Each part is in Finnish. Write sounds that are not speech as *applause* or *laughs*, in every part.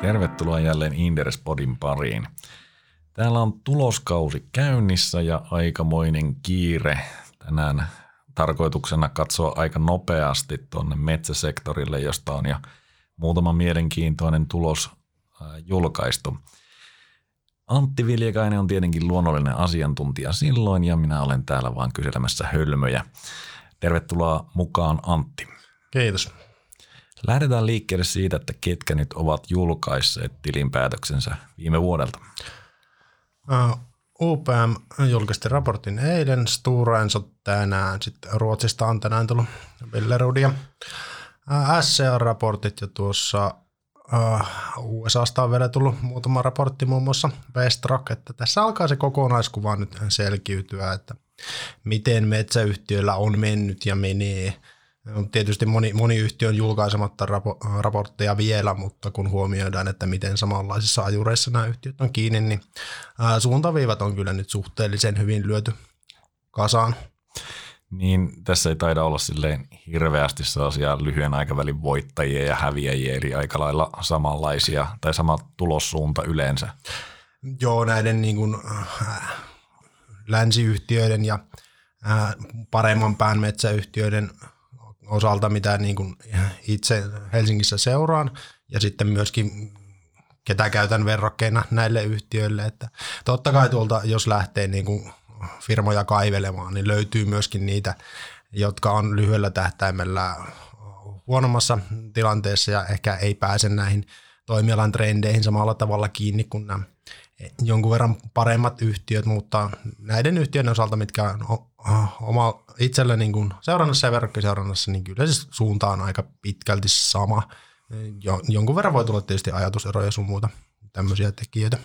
Tervetuloa jälleen Inderespodin pariin. Täällä on tuloskausi käynnissä ja aikamoinen kiire. Tänään tarkoituksena katsoa aika nopeasti tuonne metsäsektorille, josta on jo muutama mielenkiintoinen tulos julkaistu. Antti Viljakainen on tietenkin luonnollinen asiantuntija silloin ja minä olen täällä vaan kyselemässä hölmöjä. Tervetuloa mukaan Antti. Kiitos. Lähdetään liikkeelle siitä, että ketkä nyt ovat julkaisseet tilinpäätöksensä viime vuodelta. UPM julkisti raportin eilen, Stora Enso tänään, sitten Ruotsista on tänään tullut. Billerud ja SCA-raportit ja tuossa USAsta on vielä tullut muutama raportti, muun muassa Best Rock, että tässä alkaa se kokonaiskuva nyt selkiytyä, että miten metsäyhtiöillä on mennyt ja menee – Tietysti moni, moni yhtiö on julkaisematta rapo, raportteja vielä, mutta kun huomioidaan, että miten samanlaisissa ajureissa nämä yhtiöt on kiinni, niin ää, suuntaviivat on kyllä nyt suhteellisen hyvin lyöty kasaan. Niin tässä ei taida olla silleen hirveästi sellaisia lyhyen aikavälin voittajia ja häviäjiä, eli aika lailla samanlaisia tai sama tulossuunta yleensä. Joo, näiden niin kuin, äh, länsiyhtiöiden ja äh, paremman pään metsäyhtiöiden osalta, mitä niin kuin itse Helsingissä seuraan, ja sitten myöskin ketä käytän verrokkeina näille yhtiöille. Että totta kai tuolta, jos lähtee niin kuin firmoja kaivelemaan, niin löytyy myöskin niitä, jotka on lyhyellä tähtäimellä huonommassa tilanteessa ja ehkä ei pääse näihin toimialan trendeihin samalla tavalla kiinni kuin nämä jonkun verran paremmat yhtiöt, mutta näiden yhtiöiden osalta, mitkä on oma itsellä niin kuin seurannassa ja verkkoseurannassa, niin kyllä se suunta on aika pitkälti sama. Jo, jonkun verran voi tulla tietysti ajatuseroja sun muuta tämmöisiä tekijöitä.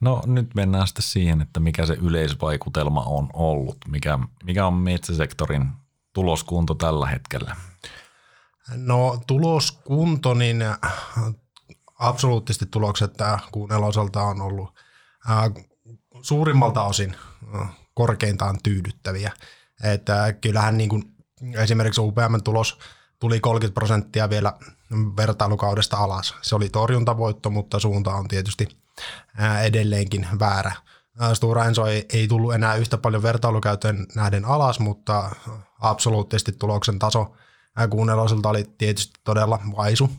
No nyt mennään sitten siihen, että mikä se yleisvaikutelma on ollut. Mikä, mikä on metsäsektorin tuloskunto tällä hetkellä? No tuloskunto, niin absoluuttisesti tulokset tämä kuun osalta on ollut ää, suurimmalta osin korkeintaan tyydyttäviä. Että kyllähän niin kuin esimerkiksi UPM tulos tuli 30 prosenttia vielä vertailukaudesta alas. Se oli torjuntavoitto, mutta suunta on tietysti edelleenkin väärä. Stura Enso ei, ei tullut enää yhtä paljon vertailukäytön nähden alas, mutta absoluuttisesti tuloksen taso kuunnelloiselta oli tietysti todella vaisu.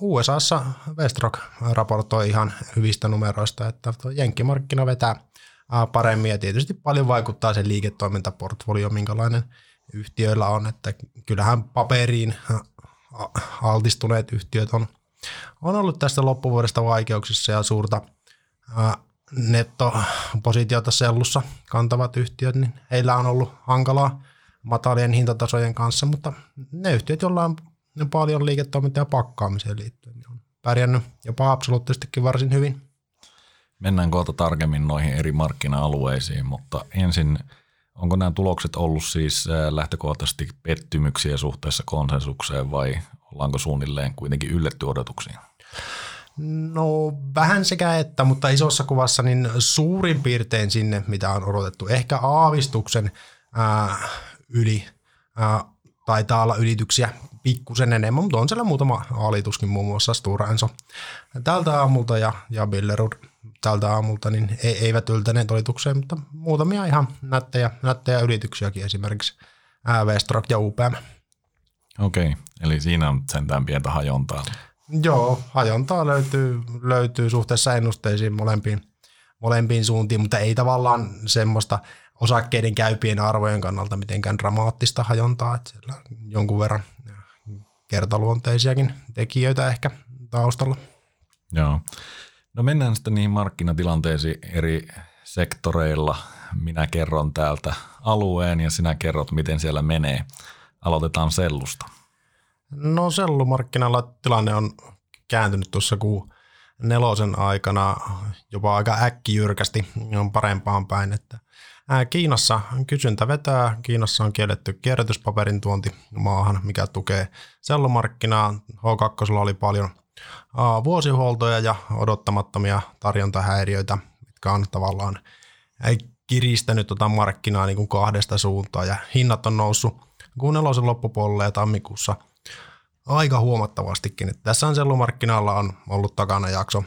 USAssa Westrock raportoi ihan hyvistä numeroista, että jenkkimarkkina vetää paremmin ja tietysti paljon vaikuttaa sen liiketoimintaportfolio, minkälainen yhtiöillä on, että kyllähän paperiin altistuneet yhtiöt on, on ollut tästä loppuvuodesta vaikeuksissa ja suurta nettopositiota sellussa kantavat yhtiöt, niin heillä on ollut hankalaa matalien hintatasojen kanssa, mutta ne yhtiöt, joilla on paljon liiketoimintaa pakkaamiseen liittyen, niin on pärjännyt jopa absoluuttisestikin varsin hyvin. Mennään kohta tarkemmin noihin eri markkina-alueisiin, mutta ensin onko nämä tulokset ollut siis lähtökohtaisesti pettymyksiä suhteessa konsensukseen vai ollaanko suunnilleen kuitenkin ylletty odotuksiin? No vähän sekä että, mutta isossa kuvassa niin suurin piirtein sinne, mitä on odotettu. Ehkä aavistuksen ää, yli ää, taitaa olla ylityksiä pikkusen enemmän, mutta on siellä muutama alituskin, muun muassa Stura Enso tältä aamulta ja, ja Billerud tältä aamulta, niin e, eivät yltäneet olitukseen, mutta muutamia ihan nättejä, nättejä ylityksiäkin esimerkiksi Vestrock ja UPM. Okei, eli siinä on sentään pientä hajontaa. Joo, hajontaa löytyy, löytyy suhteessa ennusteisiin molempiin, molempiin suuntiin, mutta ei tavallaan semmoista osakkeiden käypien arvojen kannalta mitenkään dramaattista hajontaa, että siellä jonkun verran kertaluonteisiakin tekijöitä ehkä taustalla. Joo. No mennään sitten niihin markkinatilanteisiin eri sektoreilla. Minä kerron täältä alueen ja sinä kerrot, miten siellä menee. Aloitetaan sellusta. No sellumarkkinalla tilanne on kääntynyt tuossa kuun nelosen aikana jopa aika äkkijyrkästi on parempaan päin, että Kiinassa kysyntä vetää. Kiinassa on kielletty kierrätyspaperin tuonti maahan, mikä tukee sellumarkkinaa. H2 oli paljon vuosihuoltoja ja odottamattomia tarjontahäiriöitä, mitkä on tavallaan kiristänyt tuota markkinaa niin kuin kahdesta suuntaan ja hinnat on noussut kuun nelosen loppupuolelle ja tammikuussa aika huomattavastikin. Että tässä on sellumarkkinalla on ollut takana jakso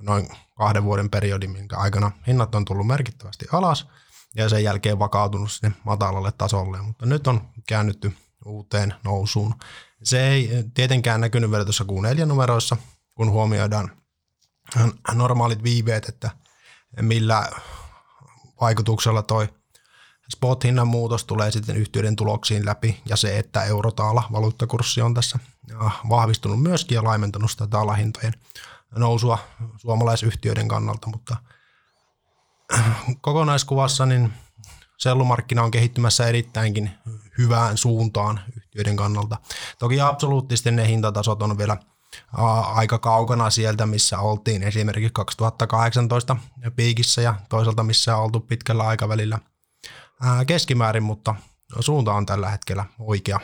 noin kahden vuoden periodi, minkä aikana hinnat on tullut merkittävästi alas ja sen jälkeen vakautunut sinne matalalle tasolle, mutta nyt on käännytty uuteen nousuun. Se ei tietenkään näkynyt vielä tuossa Q4-numeroissa, kun huomioidaan normaalit viiveet, että millä vaikutuksella toi spot-hinnan muutos tulee sitten yhtiöiden tuloksiin läpi ja se, että eurotaala valuuttakurssi on tässä vahvistunut myöskin ja laimentanut sitä taalahintojen nousua suomalaisyhtiöiden kannalta, mutta kokonaiskuvassa niin sellumarkkina on kehittymässä erittäinkin hyvään suuntaan yhtiöiden kannalta. Toki absoluuttisesti ne hintatasot on vielä aika kaukana sieltä, missä oltiin esimerkiksi 2018 piikissä ja toisaalta missä on oltu pitkällä aikavälillä keskimäärin, mutta suunta on tällä hetkellä oikea.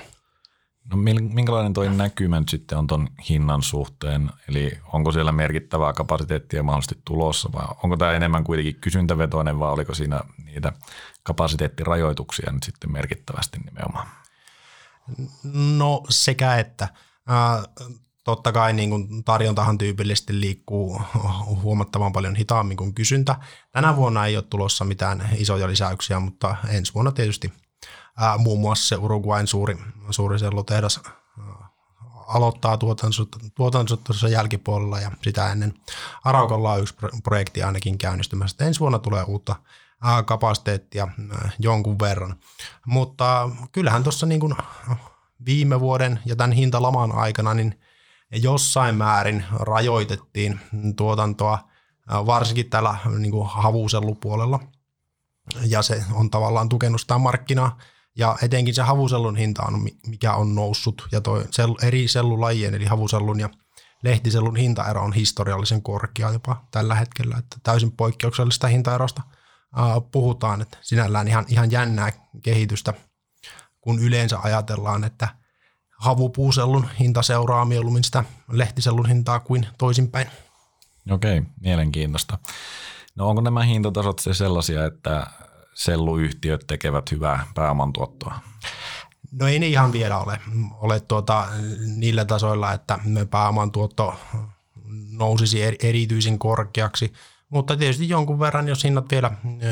No minkälainen tuo näkymä nyt sitten on tuon hinnan suhteen? Eli onko siellä merkittävää kapasiteettia mahdollisesti tulossa vai onko tämä enemmän kuitenkin kysyntävetoinen vai oliko siinä niitä kapasiteettirajoituksia nyt sitten merkittävästi nimenomaan? No sekä että. totta kai niin kuin tarjontahan tyypillisesti liikkuu huomattavan paljon hitaammin kuin kysyntä. Tänä vuonna ei ole tulossa mitään isoja lisäyksiä, mutta ensi vuonna tietysti – ää, muun muassa se Uruguayn suuri, suuri sellutehdas aloittaa tuotantonsa tuossa jälkipuolella ja sitä ennen Araukalla on yksi projekti ainakin käynnistymässä. Ensi vuonna tulee uutta kapasiteettia jonkun verran. Mutta kyllähän tuossa niin kuin viime vuoden ja tämän hintalaman aikana niin jossain määrin rajoitettiin tuotantoa, varsinkin tällä niin kuin havusellupuolella. Ja se on tavallaan tukenut sitä markkinaa ja etenkin se havusellun hinta on, mikä on noussut, ja toi eri sellulajien, eli havusellun ja lehtisellun hintaero on historiallisen korkea jopa tällä hetkellä, että täysin poikkeuksellista hintaerosta puhutaan, että sinällään ihan, ihan jännää kehitystä, kun yleensä ajatellaan, että havupuusellun hinta seuraa mieluummin sitä lehtisellun hintaa kuin toisinpäin. Okei, mielenkiintoista. No onko nämä hintatasot se sellaisia, että selluyhtiöt tekevät hyvää pääomantuottoa? No ei ne ihan vielä ole, ole tuota, niillä tasoilla, että pääomantuotto nousisi erityisen korkeaksi, mutta tietysti jonkun verran, jos hinnat vielä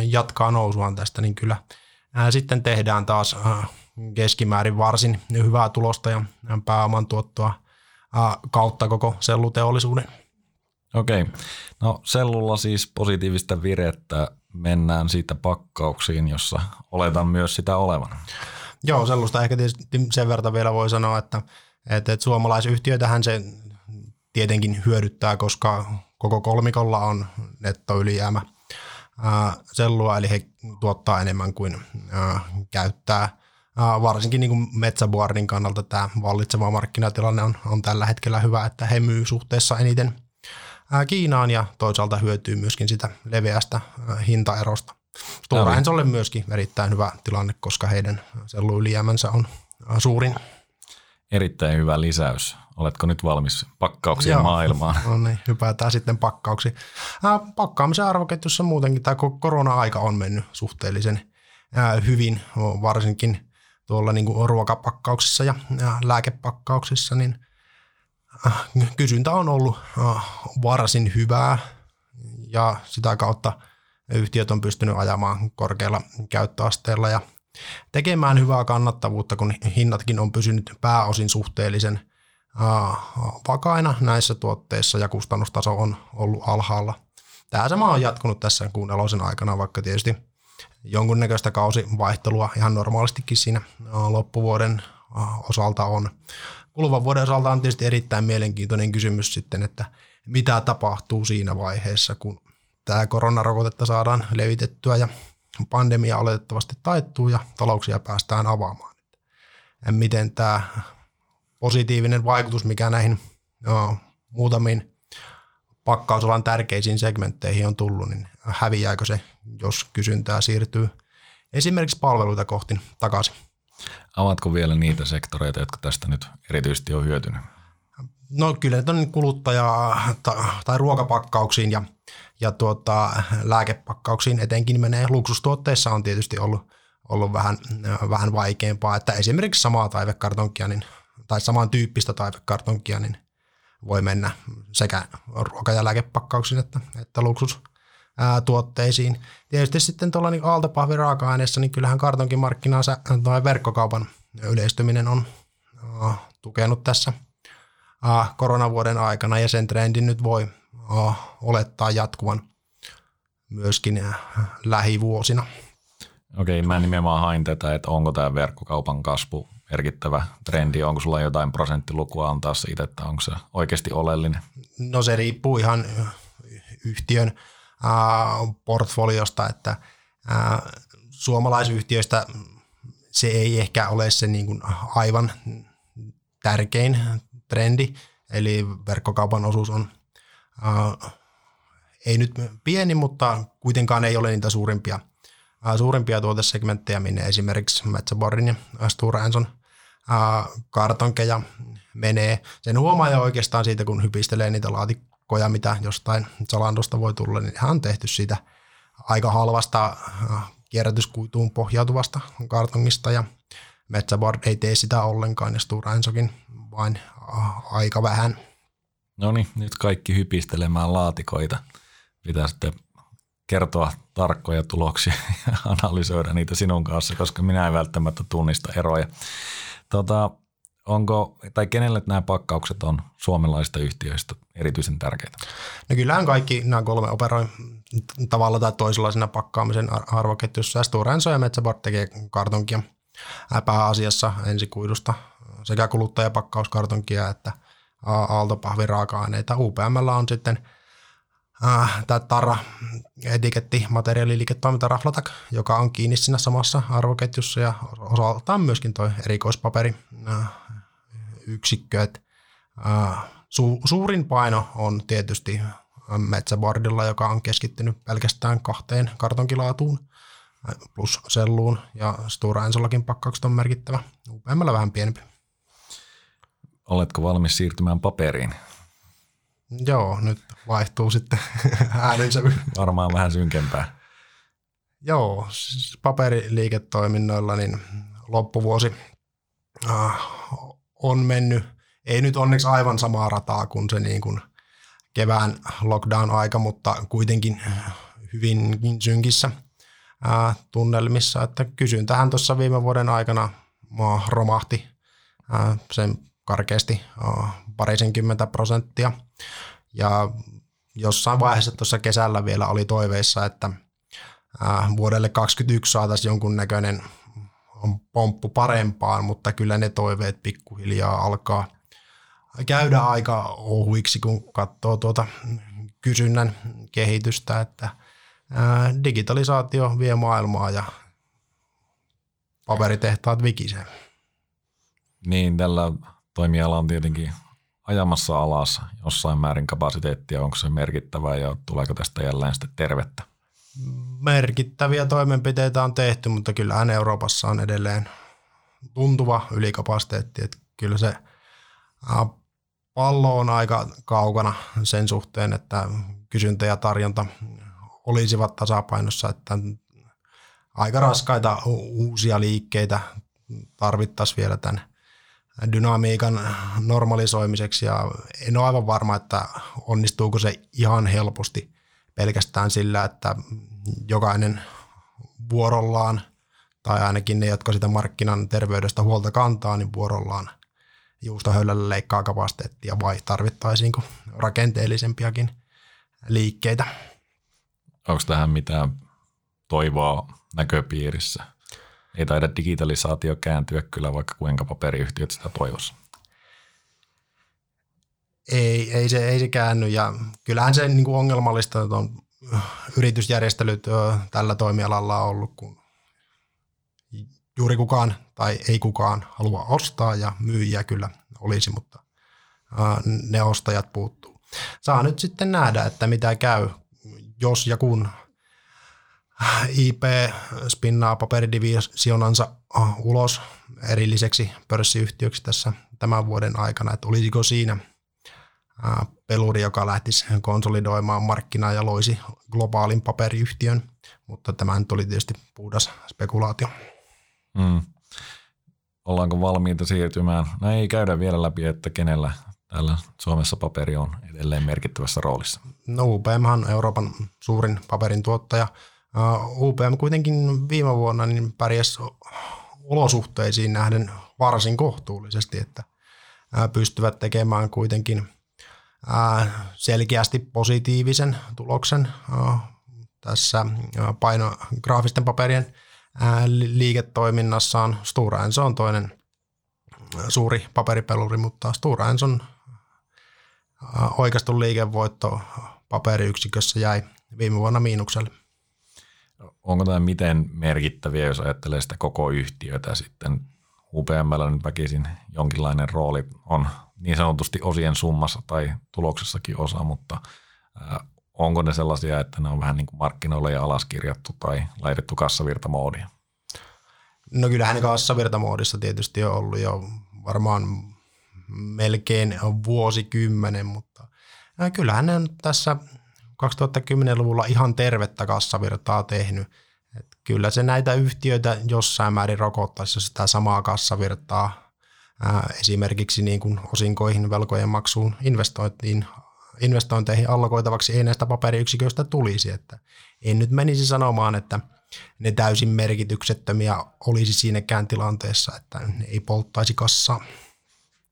jatkaa nousuaan tästä, niin kyllä sitten tehdään taas ää, keskimäärin varsin hyvää tulosta ja pääomantuottoa ää, kautta koko selluteollisuuden. Okei, no sellulla siis positiivista virettä mennään siitä pakkauksiin, jossa oletan myös sitä olevan. Joo, sellaista ehkä tietysti sen verran vielä voi sanoa, että, että, että suomalaisyhtiöitähän se tietenkin hyödyttää, koska koko kolmikolla on nettoylijäämä ää, sellua, eli he tuottaa enemmän kuin ää, käyttää. Ää, varsinkin niin kuin kannalta tämä vallitseva markkinatilanne on, on tällä hetkellä hyvä, että he myy suhteessa eniten – Kiinaan ja toisaalta hyötyy myöskin sitä leveästä hintaerosta. Stora Ensolle myöskin erittäin hyvä tilanne, koska heidän selluylijäämänsä on suurin. Erittäin hyvä lisäys. Oletko nyt valmis pakkauksien Joo, maailmaan? No niin, hypätään sitten pakkauksiin. Pakkaamisen arvoketjussa muutenkin tämä korona-aika on mennyt suhteellisen hyvin, varsinkin tuolla niin kuin ruokapakkauksissa ja lääkepakkauksissa, niin kysyntä on ollut äh, varsin hyvää ja sitä kautta yhtiöt on pystynyt ajamaan korkealla käyttöasteella ja tekemään hyvää kannattavuutta, kun hinnatkin on pysynyt pääosin suhteellisen äh, vakaina näissä tuotteissa ja kustannustaso on ollut alhaalla. Tämä sama on jatkunut tässä kuun elosen aikana, vaikka tietysti jonkunnäköistä kausivaihtelua ihan normaalistikin siinä äh, loppuvuoden osalta on kuluvan vuoden osalta on tietysti erittäin mielenkiintoinen kysymys sitten, että mitä tapahtuu siinä vaiheessa, kun tämä koronarokotetta saadaan levitettyä ja pandemia oletettavasti taittuu ja talouksia päästään avaamaan. Ja miten tämä positiivinen vaikutus, mikä näihin no, muutamiin pakkausalan tärkeisiin segmentteihin on tullut, niin häviääkö se, jos kysyntää siirtyy esimerkiksi palveluita kohti takaisin? Avatko vielä niitä sektoreita, jotka tästä nyt erityisesti on hyötynyt? No kyllä on kuluttaja- tai ruokapakkauksiin ja, ja tuota, lääkepakkauksiin etenkin menee. Luksustuotteissa on tietysti ollut, ollut vähän, vähän vaikeampaa, että esimerkiksi samaa taivekartonkia niin tai samantyyppistä taivekartonkia, niin voi mennä sekä ruoka- ja lääkepakkauksiin että, että luksus tuotteisiin. Tietysti sitten tuolla niin aaltopahvin raaka-aineessa, niin kyllähän kartonkin markkinansa tai verkkokaupan yleistyminen on uh, tukenut tässä uh, koronavuoden aikana ja sen trendin nyt voi uh, olettaa jatkuvan myöskin uh, lähivuosina. Okei, mä nimenomaan hain tätä, että onko tämä verkkokaupan kasvu merkittävä trendi, onko sulla jotain prosenttilukua antaa siitä, että onko se oikeasti oleellinen? No se riippuu ihan yhtiön portfoliosta, että äh, suomalaisyhtiöistä se ei ehkä ole se niin kuin aivan tärkein trendi, eli verkkokaupan osuus on äh, ei nyt pieni, mutta kuitenkaan ei ole niitä suurimpia, äh, suurimpia tuotesegmenttejä, minne esimerkiksi Metsäborin ja Stora Enson äh, kartonkeja menee. Sen huomaa jo oikeastaan siitä, kun hypistelee niitä laatikkoja, mitä jostain Zalandosta voi tulla, niin hän on tehty siitä aika halvasta äh, kierrätyskuituun pohjautuvasta kartongista ja Metsäboard ei tee sitä ollenkaan ja Stora Ensokin vain äh, aika vähän. No niin, nyt kaikki hypistelemään laatikoita. Pitää sitten kertoa tarkkoja tuloksia ja *laughs* analysoida niitä sinun kanssa, koska minä en välttämättä tunnista eroja. Tota, onko, tai kenelle nämä pakkaukset on suomalaisista yhtiöistä erityisen tärkeitä? No kyllähän kaikki nämä kolme operoi tavalla tai toisella siinä pakkaamisen arvoketjussa. Stora Enso ja Metsäbort tekee kartonkia pääasiassa ensikuidusta sekä kuluttajapakkauskartonkia että aaltopahvin raaka-aineita. UPM on sitten äh, tämä Tarra etiketti materiaaliliiketoiminta Raflatak, joka on kiinni siinä samassa arvoketjussa ja osaltaan myöskin tuo erikoispaperi äh, yksikkö. Et, äh, su, suurin paino on tietysti Metsäbordilla, joka on keskittynyt pelkästään kahteen kartonkilaatuun plus selluun ja Stora Ensollakin pakkaukset on merkittävä. UPMllä vähän pienempi. Oletko valmis siirtymään paperiin? Joo, nyt vaihtuu sitten *laughs* äänensävy. Varmaan vähän synkempää. Joo, siis paperiliiketoiminnoilla niin loppuvuosi äh, on mennyt, ei nyt onneksi aivan samaa rataa kuin se niin kuin kevään lockdown-aika, mutta kuitenkin hyvinkin synkissä äh, tunnelmissa, että kysyntähän tuossa viime vuoden aikana romahti äh, sen karkeasti äh, parisenkymmentä prosenttia – ja jossain vaiheessa tuossa kesällä vielä oli toiveissa, että vuodelle 2021 saataisiin jonkunnäköinen pomppu parempaan, mutta kyllä ne toiveet pikkuhiljaa alkaa käydä aika ohuiksi, kun katsoo tuota kysynnän kehitystä, että digitalisaatio vie maailmaa ja paperitehtaat vikisee. Niin, tällä toimiala on tietenkin ajamassa alas jossain määrin kapasiteettia, onko se merkittävää ja tuleeko tästä jälleen sitten tervettä? Merkittäviä toimenpiteitä on tehty, mutta kyllähän Euroopassa on edelleen tuntuva ylikapasiteetti, että kyllä se pallo on aika kaukana sen suhteen, että kysyntä ja tarjonta olisivat tasapainossa, että aika raskaita uusia liikkeitä tarvittaisiin vielä tämän dynamiikan normalisoimiseksi ja en ole aivan varma, että onnistuuko se ihan helposti pelkästään sillä, että jokainen vuorollaan tai ainakin ne, jotka sitä markkinan terveydestä huolta kantaa, niin vuorollaan juustohöylällä leikkaa kapasiteettia vai tarvittaisiinko rakenteellisempiakin liikkeitä. Onko tähän mitään toivoa näköpiirissä? Ei taida digitalisaatio kääntyä kyllä, vaikka kuinka paperiyhtiöt sitä toivossa. Ei, ei, se, ei se käänny ja kyllähän se niin kuin ongelmallista on yritysjärjestelyt tällä toimialalla on ollut, kun juuri kukaan tai ei kukaan halua ostaa ja myyjiä kyllä olisi, mutta ne ostajat puuttuu. Saa nyt sitten nähdä, että mitä käy, jos ja kun IP spinnaa paperidivisionansa äh, ulos erilliseksi pörssiyhtiöksi tässä tämän vuoden aikana, että olisiko siinä peluri, joka lähtisi konsolidoimaan markkinaa ja loisi globaalin paperiyhtiön, mutta tämä nyt oli tietysti puhdas spekulaatio. Mm. ollaanko valmiita siirtymään? No ei käydä vielä läpi, että kenellä täällä Suomessa paperi on edelleen merkittävässä roolissa. No UPM on Euroopan suurin paperin tuottaja. UPM kuitenkin viime vuonna niin pärjäsi olosuhteisiin nähden varsin kohtuullisesti, että pystyvät tekemään kuitenkin selkeästi positiivisen tuloksen tässä paino graafisten paperien liiketoiminnassaan. Stora Enso on toinen suuri paperipeluri, mutta Stora Enson oikeastun liikevoitto paperiyksikössä jäi viime vuonna miinukselle. Onko tämä miten merkittäviä, jos ajattelee sitä koko yhtiötä sitten? UPMllä nyt väkisin jonkinlainen rooli on niin sanotusti osien summassa tai tuloksessakin osa, mutta onko ne sellaisia, että ne on vähän niin kuin markkinoille ja alaskirjattu tai laitettu kassavirtamoodia? No kyllähän kassavirtamoodissa tietysti on ollut jo varmaan melkein vuosikymmenen, mutta kyllähän ne on tässä 2010-luvulla ihan tervettä kassavirtaa tehnyt. Et kyllä se näitä yhtiöitä jossain määrin rokottaisi, sitä samaa kassavirtaa ää, esimerkiksi niin kuin osinkoihin, velkojen maksuun, investointiin, investointeihin allokoitavaksi ei näistä paperiyksiköistä tulisi. Että en nyt menisi sanomaan, että ne täysin merkityksettömiä olisi siinäkään tilanteessa, että ne ei polttaisi kassaa.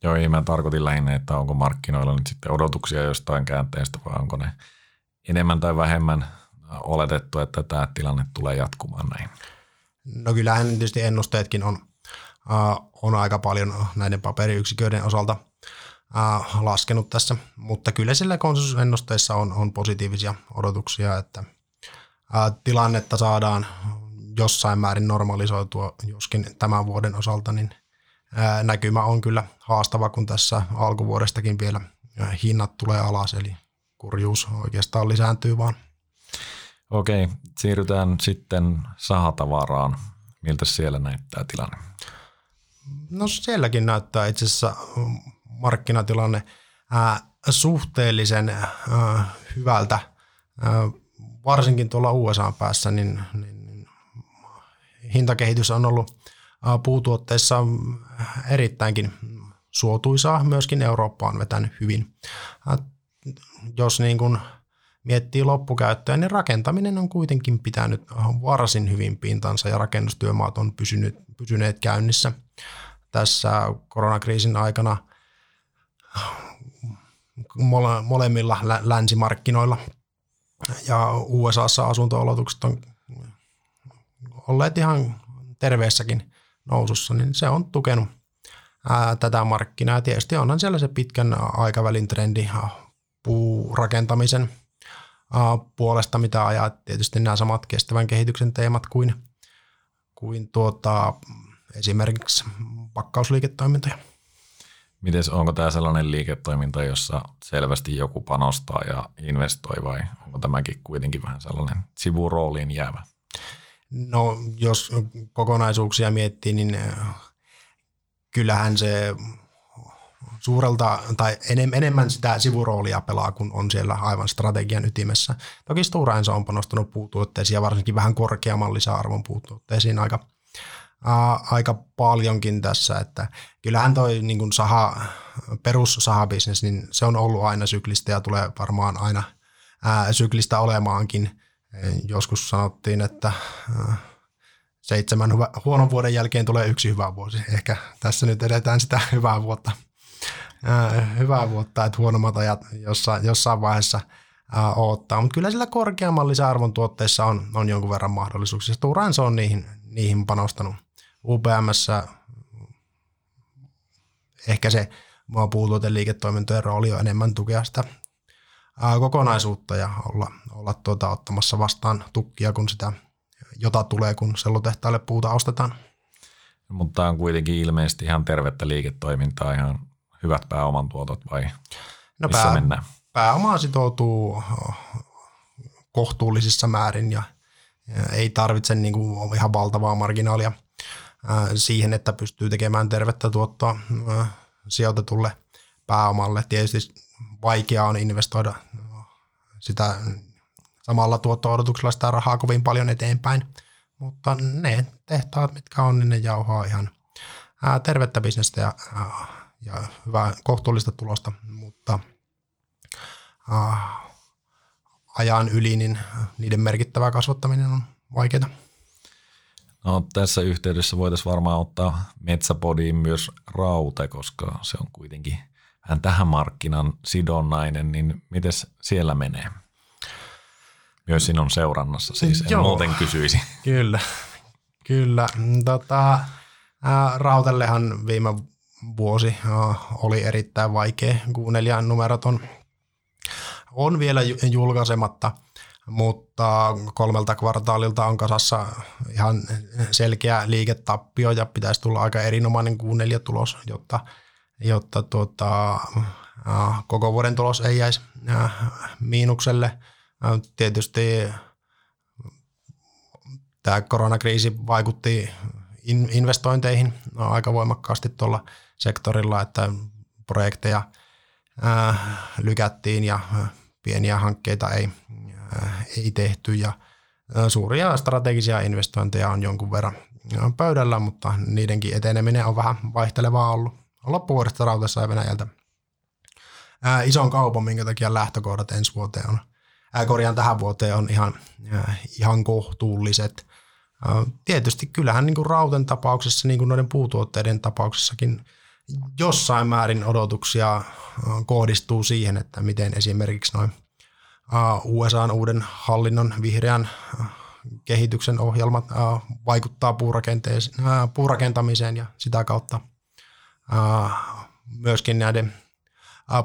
Joo, ei mä tarkoitin lähinnä, että onko markkinoilla nyt sitten odotuksia jostain käänteestä vai onko ne enemmän tai vähemmän oletettu, että tämä tilanne tulee jatkumaan näin? No kyllähän tietysti ennusteetkin on, uh, on aika paljon näiden paperiyksiköiden osalta uh, laskenut tässä, mutta kyllä sillä konsensusennusteissa on, on positiivisia odotuksia, että uh, tilannetta saadaan jossain määrin normalisoitua, joskin tämän vuoden osalta, niin näkymä on kyllä haastava, kun tässä alkuvuodestakin vielä hinnat tulee alas, eli kurjuus oikeastaan lisääntyy vaan. Okei, siirrytään sitten sahatavaraan. Miltä siellä näyttää tilanne? No sielläkin näyttää itse asiassa markkinatilanne ää, suhteellisen ää, hyvältä, ää, varsinkin tuolla USA päässä, niin, niin, niin hintakehitys on ollut puutuotteissa erittäinkin suotuisaa, myöskin Eurooppa on vetänyt hyvin jos niin kuin miettii loppukäyttöä, niin rakentaminen on kuitenkin pitänyt varsin hyvin pintansa ja rakennustyömaat on pysynyt, pysyneet käynnissä tässä koronakriisin aikana molemmilla länsimarkkinoilla. Ja USAssa asunto-olotukset on olleet ihan terveessäkin nousussa, niin se on tukenut ää, tätä markkinaa. Tietysti onhan siellä se pitkän aikavälin trendi puurakentamisen puolesta, mitä ajaa tietysti nämä samat kestävän kehityksen teemat kuin, kuin tuota, esimerkiksi pakkausliiketoimintoja. Miten onko tämä sellainen liiketoiminta, jossa selvästi joku panostaa ja investoi vai onko tämäkin kuitenkin vähän sellainen sivurooliin jäävä? No jos kokonaisuuksia miettii, niin kyllähän se suurelta tai enemmän sitä sivuroolia pelaa, kun on siellä aivan strategian ytimessä. Toki Stora Enso on panostanut puutuotteisiin ja varsinkin vähän korkeamman lisäarvon puutuotteisiin aika, ää, aika paljonkin tässä, että kyllähän toi niin kuin saha, perus sahabisnes, niin se on ollut aina syklistä ja tulee varmaan aina ää, syklistä olemaankin. Joskus sanottiin, että seitsemän huonon vuoden jälkeen tulee yksi hyvä vuosi. Ehkä tässä nyt edetään sitä hyvää vuotta hyvää vuotta, että huonommat ajat jossain, jossain vaiheessa ää, odottaa. Mutta kyllä sillä korkeamman lisäarvon tuotteissa on, on jonkun verran mahdollisuuksia. Stora on niihin, niihin panostanut. UPMssä ehkä se puutuoteliiketoimintojen rooli on enemmän tukea sitä kokonaisuutta ja olla, olla tuota, ottamassa vastaan tukkia, kun sitä jota tulee, kun sellutehtaille puuta ostetaan. Mutta on kuitenkin ilmeisesti ihan tervettä liiketoimintaa ihan hyvät pääoman tuotot vai no missä pää, mennään? Pääoma sitoutuu kohtuullisissa määrin ja ei tarvitse niin kuin ihan valtavaa marginaalia siihen, että pystyy tekemään tervettä tuottoa sijoitetulle pääomalle. Tietysti vaikeaa on investoida sitä samalla tuotto-odotuksella sitä rahaa kovin paljon eteenpäin, mutta ne tehtaat, mitkä on, niin ne jauhaa ihan tervettä bisnestä ja, ja hyvää kohtuullista tulosta, mutta ajan yli niin niiden merkittävää kasvattaminen on vaikeaa. No, tässä yhteydessä voitaisiin varmaan ottaa Metsäpodiin myös raute, koska se on kuitenkin vähän tähän markkinan sidonnainen, niin miten siellä menee? Myös sinun seurannassa siis, en Joo, muuten kysyisi. Kyllä, kyllä. Tota, ää, Rautellehan viime vuosi oli erittäin vaikea, kun neljän numerot on, on vielä julkaisematta – mutta kolmelta kvartaalilta on kasassa ihan selkeä liiketappio ja pitäisi tulla aika erinomainen Q4 tulos, jotta, jotta tuota, koko vuoden tulos ei jäisi miinukselle. Tietysti tämä koronakriisi vaikutti investointeihin aika voimakkaasti tuolla sektorilla, että projekteja lykättiin ja pieniä hankkeita ei Äh, ei tehty ja äh, suuria strategisia investointeja on jonkun verran äh, pöydällä, mutta niidenkin eteneminen on vähän vaihtelevaa ollut. Loppuvuodesta Rautassa ja Venäjältä ison kaupan, minkä takia lähtökohdat ensi vuoteen on, korjaan tähän vuoteen on ihan, ihan kohtuulliset. Tietysti kyllähän niin kuin Rauten tapauksessa, niin kuin noiden puutuotteiden tapauksessakin, jossain määrin odotuksia kohdistuu siihen, että miten esimerkiksi noin USAn uuden hallinnon vihreän kehityksen ohjelmat vaikuttaa puurakentamiseen ja sitä kautta myöskin näiden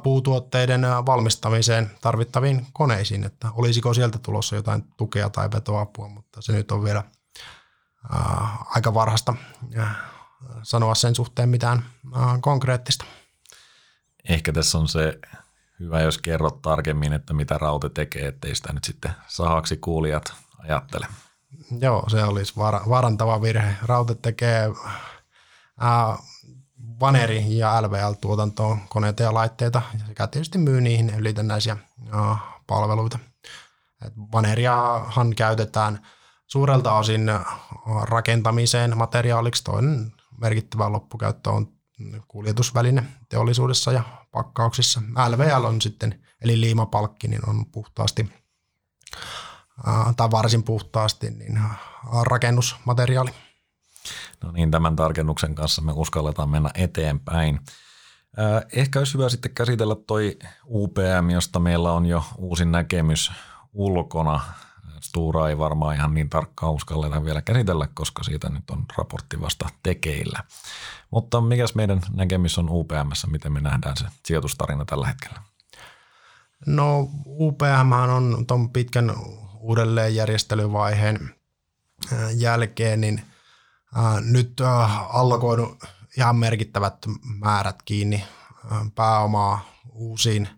puutuotteiden valmistamiseen tarvittaviin koneisiin, että olisiko sieltä tulossa jotain tukea tai vetoapua, mutta se nyt on vielä aika varhasta sanoa sen suhteen mitään konkreettista. Ehkä tässä on se hyvä, jos kerrot tarkemmin, että mitä Raute tekee, ettei sitä nyt sitten sahaksi kuulijat ajattele. Joo, se olisi var- varantava virhe. Raute tekee ää, Vaneri ja LVL-tuotantoon koneita ja laitteita sekä tietysti myy niihin ylitännäisiä ää, palveluita. Et Vaneriahan käytetään suurelta osin rakentamiseen materiaaliksi. Toinen merkittävä loppukäyttö on kuljetusväline teollisuudessa ja pakkauksissa. LVL on sitten, eli liimapalkki, niin on puhtaasti tai varsin puhtaasti niin rakennusmateriaali. No niin, tämän tarkennuksen kanssa me uskalletaan mennä eteenpäin. Ehkä olisi hyvä sitten käsitellä toi UPM, josta meillä on jo uusi näkemys ulkona. Stura ei varmaan ihan niin tarkkaan uskalleta vielä käsitellä, koska siitä nyt on raportti vasta tekeillä. Mutta mikäs meidän näkemys on UPMssä, miten me nähdään se sijoitustarina tällä hetkellä? No UPM on tuon pitkän uudelleenjärjestelyvaiheen jälkeen, niin nyt allokoinut ihan merkittävät määrät kiinni pääomaa uusiin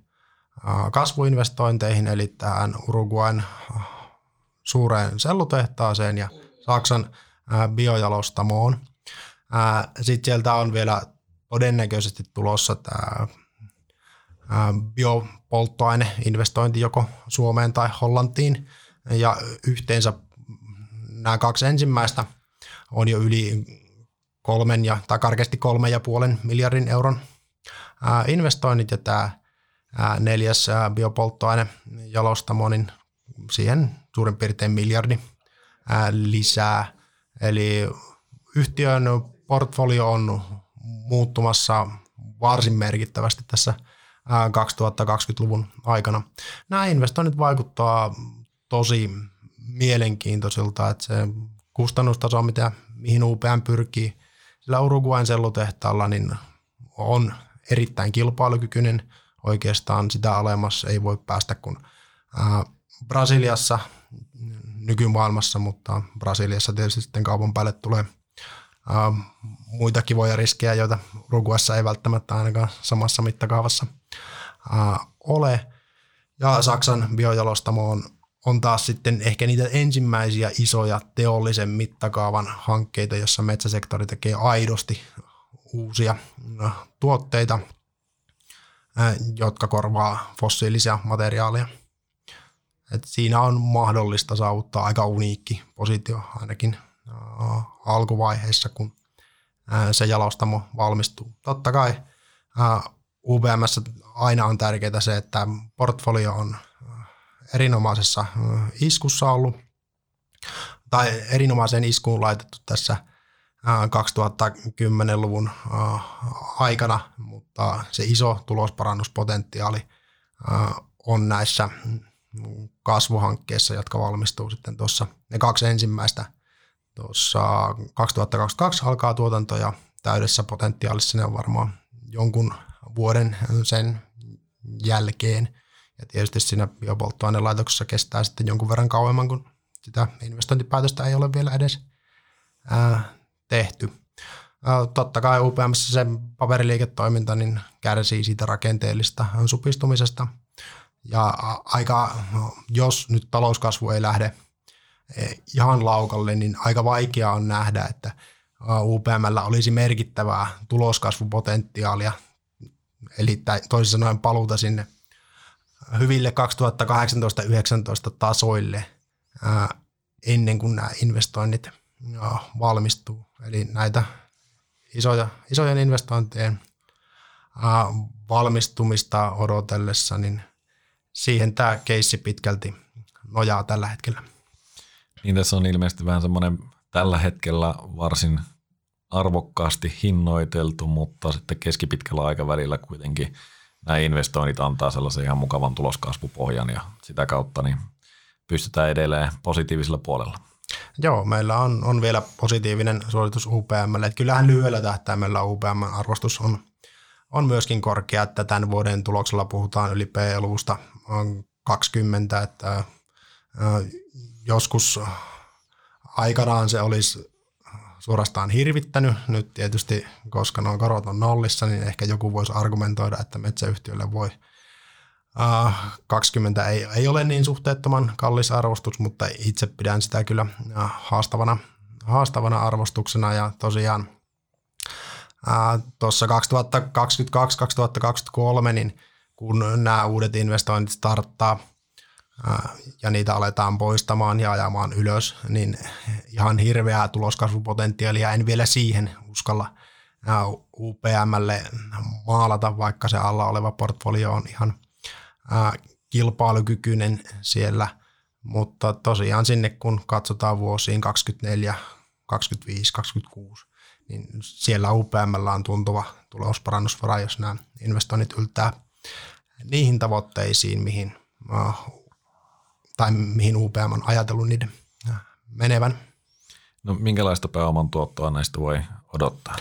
kasvuinvestointeihin, eli tähän Uruguayn suureen sellutehtaaseen ja Saksan biojalostamoon. Sitten sieltä on vielä todennäköisesti tulossa tämä biopolttoaineinvestointi joko Suomeen tai Hollantiin. Ja yhteensä nämä kaksi ensimmäistä on jo yli kolmen ja, tai karkeasti kolmen ja puolen miljardin euron investoinnit ja tämä neljäs biopolttoaine jalostamo, niin siihen suurin piirtein miljardi lisää. Eli yhtiön portfolio on muuttumassa varsin merkittävästi tässä 2020-luvun aikana. Nämä investoinnit vaikuttaa tosi mielenkiintoisilta, että se kustannustaso, mitä, mihin UPM pyrkii sillä Uruguayn sellutehtaalla, niin on erittäin kilpailukykyinen. Oikeastaan sitä alemmas ei voi päästä kuin Brasiliassa nykymaailmassa, mutta Brasiliassa tietysti sitten kaupan päälle tulee – äh, muita kivoja riskejä, joita Uruguassa ei välttämättä ainakaan samassa mittakaavassa äh, ole. Ja Saksan biojalostamo on, on taas sitten ehkä niitä ensimmäisiä isoja teollisen mittakaavan hankkeita, jossa metsäsektori tekee aidosti uusia tuotteita, jotka korvaa fossiilisia materiaaleja. Et siinä on mahdollista saavuttaa aika uniikki positio ainakin alkuvaiheessa, kun se jalostamo valmistuu. Totta kai UBMssä aina on tärkeää se, että portfolio on erinomaisessa iskussa ollut tai erinomaiseen iskuun laitettu tässä 2010-luvun aikana, mutta se iso tulosparannuspotentiaali on näissä kasvuhankkeissa, jotka valmistuu sitten tuossa. Ne kaksi ensimmäistä tuossa 2022 alkaa tuotanto ja täydessä potentiaalissa ne on varmaan jonkun vuoden sen jälkeen. Ja tietysti siinä biopolttoainelaitoksessa kestää sitten jonkun verran kauemman, kun sitä investointipäätöstä ei ole vielä edes ää, tehty. Ää, totta kai UPMssä se paperiliiketoiminta niin kärsii siitä rakenteellista supistumisesta. Ja aika, no, jos nyt talouskasvu ei lähde e, ihan laukalle, niin aika vaikea on nähdä, että UPMllä olisi merkittävää tuloskasvupotentiaalia, eli toisin sanoen paluuta sinne hyville 2018-2019 tasoille ennen kuin nämä investoinnit valmistuu. Eli näitä isoja, isojen investointien valmistumista odotellessa, niin siihen tämä keissi pitkälti nojaa tällä hetkellä. Niin tässä on ilmeisesti vähän semmoinen tällä hetkellä varsin arvokkaasti hinnoiteltu, mutta sitten keskipitkällä aikavälillä kuitenkin nämä investoinnit antaa sellaisen ihan mukavan tuloskasvupohjan ja sitä kautta niin pystytään edelleen positiivisella puolella. Joo, meillä on, on vielä positiivinen suoritus UPMlle. Että kyllähän lyhyellä tähtäimellä UPM-arvostus on, on myöskin korkea, että tämän vuoden tuloksella puhutaan yli P-luvusta 20, että joskus aikanaan se olisi suorastaan hirvittänyt. Nyt tietysti, koska nuo korot on nollissa, niin ehkä joku voisi argumentoida, että metsäyhtiölle voi 20 ei, ei ole niin suhteettoman kallis arvostus, mutta itse pidän sitä kyllä haastavana, haastavana arvostuksena ja tosiaan tuossa 2022-2023, niin kun nämä uudet investoinnit starttaa ja niitä aletaan poistamaan ja ajamaan ylös, niin ihan hirveää tuloskasvupotentiaalia en vielä siihen uskalla UPMlle maalata, vaikka se alla oleva portfolio on ihan kilpailukykyinen siellä, mutta tosiaan sinne kun katsotaan vuosiin 24, 25, 26, niin siellä UPMllä on tuntuva tulosparannusvara, jos nämä investoinnit yltää niihin tavoitteisiin, mihin tai mihin UPM on ajatellut niiden menevän. No minkälaista pääoman tuottoa näistä voi odottaa?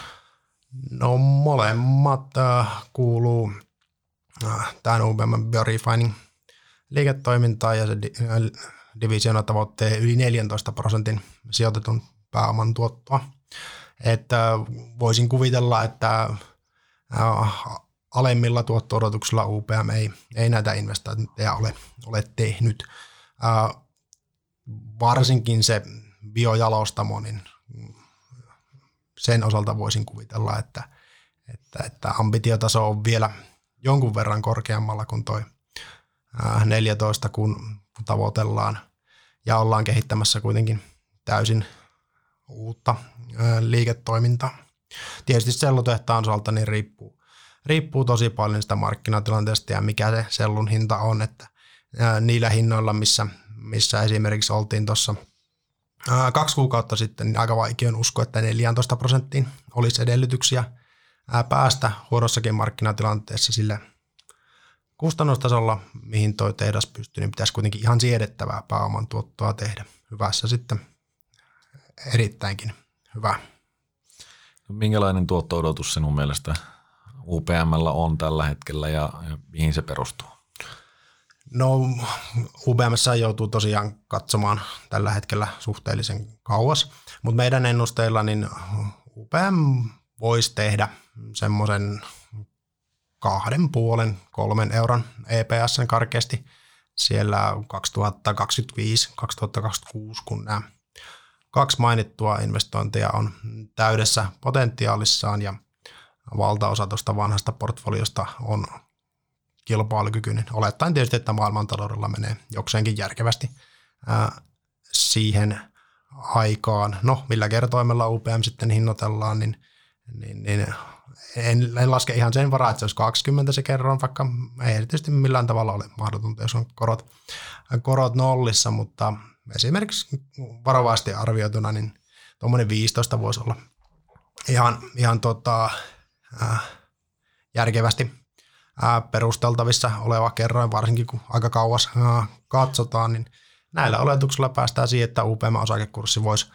No molemmat äh, kuuluu äh, tähän UPM Biorefining liiketoimintaan ja se di, äh, divisiona tavoittelee yli 14 prosentin sijoitetun pääoman tuottoa. Että äh, voisin kuvitella, että äh, alemmilla tuotto-odotuksilla UPM ei, ei näitä investointeja ole, ole tehnyt varsinkin se biojalostamo, niin sen osalta voisin kuvitella, että, että, että ambitiotaso on vielä jonkun verran korkeammalla kuin toi 14, kun tavoitellaan ja ollaan kehittämässä kuitenkin täysin uutta liiketoimintaa. Tietysti sellutehtaan osalta niin riippuu, riippuu tosi paljon sitä markkinatilanteesta ja mikä se sellun hinta on, että niillä hinnoilla, missä, missä esimerkiksi oltiin tuossa kaksi kuukautta sitten, niin aika vaikea on uskoa, että 14 prosenttiin olisi edellytyksiä päästä huonossakin markkinatilanteessa sille kustannustasolla, mihin tuo tehdas pystyy, niin pitäisi kuitenkin ihan siedettävää pääoman tuottoa tehdä. Hyvässä sitten erittäinkin hyvä. Minkälainen tuotto-odotus sinun mielestä UPMllä on tällä hetkellä ja, ja mihin se perustuu? No UBMS joutuu tosiaan katsomaan tällä hetkellä suhteellisen kauas, mutta meidän ennusteilla niin UPM voisi tehdä semmoisen kahden puolen, kolmen euron EPS karkeasti siellä 2025-2026, kun nämä kaksi mainittua investointia on täydessä potentiaalissaan ja valtaosa tuosta vanhasta portfoliosta on kilpailukykyinen. Olettaen tietysti, että maailmantaloudella menee jokseenkin järkevästi ää, siihen aikaan. No, millä kertoimella UPM sitten hinnoitellaan, niin niin, niin en, en, laske ihan sen varaa, että se olisi 20 se kerroin, vaikka ei erityisesti millään tavalla ole mahdotonta, jos on korot, korot nollissa, mutta esimerkiksi varovasti arvioituna, niin tuommoinen 15 voisi olla ihan, ihan tota, äh, järkevästi äh, perusteltavissa oleva kerroin, varsinkin kun aika kauas äh, katsotaan, niin näillä oletuksilla päästään siihen, että UPM-osakekurssi voisi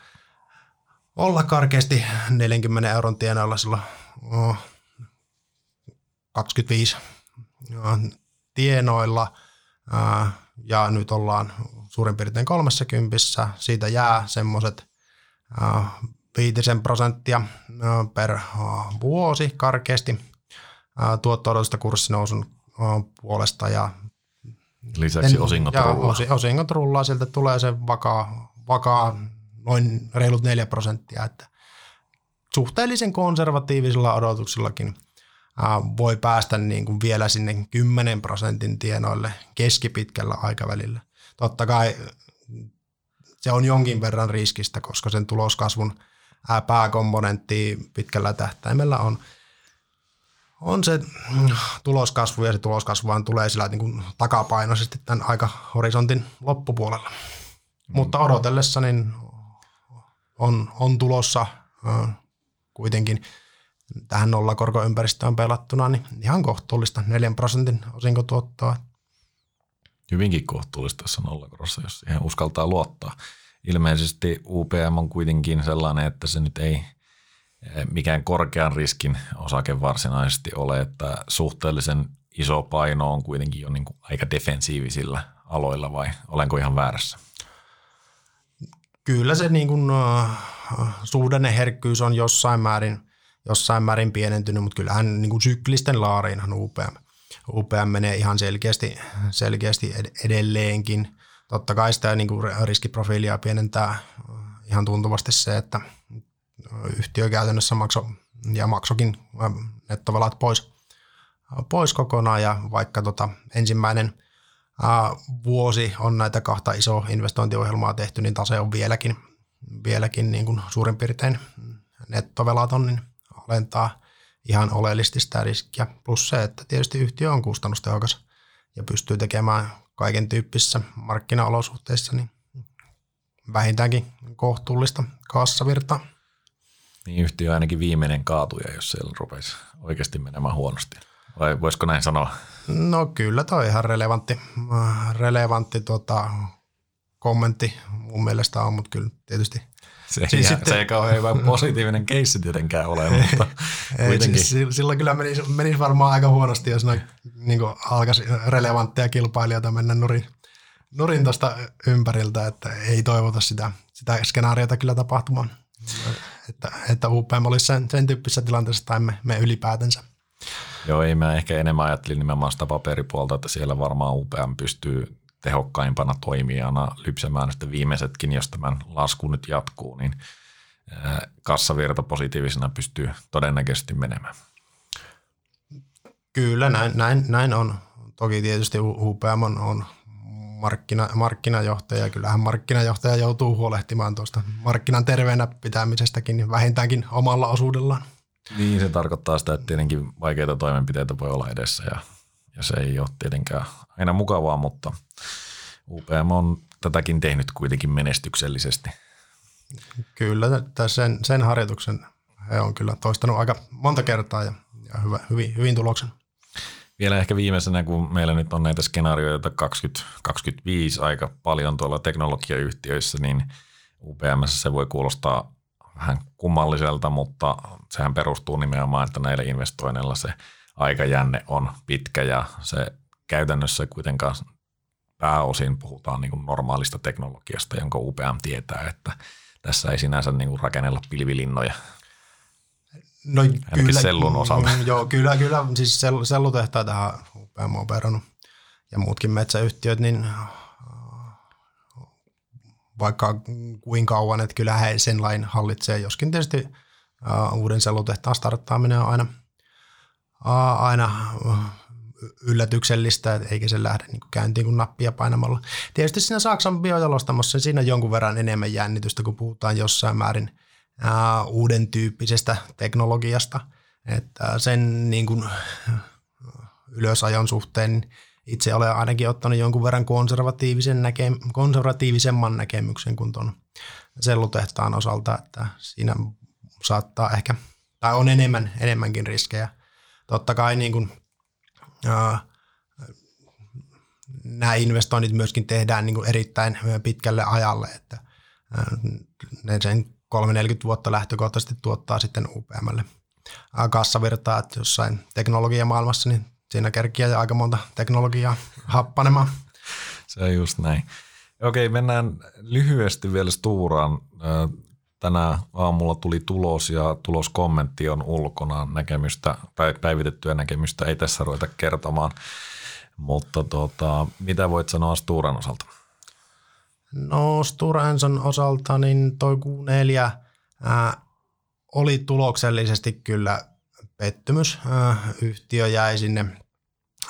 olla karkeasti 40 euron tienoilla silloin oh, 25 tienoilla ja nyt ollaan suurin piirtein 30. Siitä jää semmoiset viitisen prosenttia per vuosi karkeasti tuotto-odotusta kurssinousun puolesta ja Lisäksi osingot ja rullaa. Osingot rullaa, sieltä tulee se vakaa, vakaa noin reilut 4 prosenttia, että suhteellisen konservatiivisilla odotuksillakin voi päästä niin kuin vielä sinne 10 prosentin tienoille keskipitkällä aikavälillä. Totta kai se on jonkin verran riskistä, koska sen tuloskasvun pääkomponentti pitkällä tähtäimellä on, on se tuloskasvu, ja se tuloskasvu vaan tulee sillä niin kuin takapainoisesti tämän aikahorisontin loppupuolella. Mm. Mutta odotellessa niin on, on tulossa kuitenkin tähän nollakorkoympäristöön pelattuna, niin ihan kohtuullista 4 prosentin osinkotuottoa. Hyvinkin kohtuullista tässä nollakorossa, jos siihen uskaltaa luottaa. Ilmeisesti UPM on kuitenkin sellainen, että se nyt ei eh, mikään korkean riskin osake varsinaisesti ole, että suhteellisen iso paino on kuitenkin jo niin kuin aika defensiivisillä aloilla vai olenko ihan väärässä? Kyllä se niin kuin, uh, suhdanneherkkyys on jossain määrin – jossain määrin pienentynyt, mutta kyllähän niin kuin syklisten laariinhan UPM, UPM menee ihan selkeästi, selkeästi edelleenkin. Totta kai sitä niin kuin riskiprofiilia pienentää ihan tuntuvasti se, että yhtiö käytännössä maksoi ja maksokin nettovelat pois, pois kokonaan ja vaikka tota ensimmäinen vuosi on näitä kahta isoa investointiohjelmaa tehty, niin tase on vieläkin, vieläkin niin kuin suurin piirtein nettovelaton, niin alentaa ihan oleellisesti sitä riskiä. Plus se, että tietysti yhtiö on kustannustehokas ja pystyy tekemään kaiken tyyppisissä markkinaolosuhteissa niin vähintäänkin kohtuullista kassavirtaa. Niin yhtiö on ainakin viimeinen kaatuja, jos siellä rupeisi oikeasti menemään huonosti. Vai voisiko näin sanoa? No kyllä toi ihan relevantti, relevantti tota, kommentti mun mielestä on, mutta kyllä tietysti – se, siis sitten, se ei kauhean hyvä positiivinen keissi tietenkään ole, *laughs* mutta kuitenkin. Siis silloin kyllä menisi, menisi varmaan aika huonosti, jos noin niin alkaisi relevantteja kilpailijoita mennä nurin, nurin tuosta ympäriltä, että ei toivota sitä, sitä skenaariota kyllä tapahtumaan. Että, että UPM olisi sen, sen tyyppisessä tilanteessa tai me, me ylipäätänsä. Joo, ei mä ehkä enemmän ajattelin nimenomaan sitä paperipuolta, että siellä varmaan UPM pystyy tehokkaimpana toimijana lypsämään sitten viimeisetkin, jos tämän lasku nyt jatkuu, niin kassavirta positiivisena pystyy todennäköisesti menemään. Kyllä, näin, näin, näin on. Toki tietysti UPM on, on markkina, markkinajohtaja. Kyllähän markkinajohtaja joutuu huolehtimaan tuosta markkinan terveenä pitämisestäkin niin vähintäänkin omalla osuudellaan. Niin, se tarkoittaa sitä, että tietenkin vaikeita toimenpiteitä voi olla edessä ja ja se ei ole tietenkään aina mukavaa, mutta UPM on tätäkin tehnyt kuitenkin menestyksellisesti. Kyllä, sen, sen harjoituksen he on kyllä toistanut aika monta kertaa ja, ja hyvä, hyvin, hyvin tuloksen. Vielä ehkä viimeisenä, kun meillä nyt on näitä skenaarioita 2025 aika paljon tuolla teknologiayhtiöissä, niin UPM se voi kuulostaa vähän kummalliselta, mutta sehän perustuu nimenomaan, että näillä investoinneilla se – aikajänne on pitkä ja se käytännössä kuitenkaan pääosin puhutaan niin kuin normaalista teknologiasta, jonka UPM tietää, että tässä ei sinänsä niin kuin rakennella pilvilinnoja. No kyllä, sellun osalta. *laughs* Joo, kyllä, kyllä. Siis sell, sellutehtaita UPM on operannut ja muutkin metsäyhtiöt, niin vaikka kuinka kauan, että kyllä he sen lain hallitsee, joskin tietysti uuden sellutehtaan starttaaminen on aina – aina yllätyksellistä, eikä se lähde niin käyntiin kuin nappia painamalla. Tietysti siinä Saksan biojalostamossa siinä jonkun verran enemmän jännitystä, kun puhutaan jossain määrin ää, uuden tyyppisestä teknologiasta. Että sen niin kuin, ylösajon suhteen itse olen ainakin ottanut jonkun verran konservatiivisen näke, konservatiivisemman näkemyksen kuin tuon sellutehtaan osalta, että siinä saattaa ehkä, tai on enemmän, enemmänkin riskejä. Totta kai niin kuin, ää, nämä investoinnit myöskin tehdään niin kuin erittäin pitkälle ajalle, että ne sen 3-40 vuotta lähtökohtaisesti tuottaa sitten UPMlle kassavirtaa, että jossain teknologiamaailmassa, niin siinä kerkiä ja aika monta teknologiaa happanemaan. Se on just näin. Okei, mennään lyhyesti vielä Stuuraan. Tänä aamulla tuli tulos ja tuloskommentti on ulkona näkemystä, päivitettyä näkemystä ei tässä ruveta kertomaan. Mutta tota, mitä voit sanoa Sturan osalta? No Stura Enson osalta niin toi Q4 ää, oli tuloksellisesti kyllä pettymys. Ää, yhtiö jäi sinne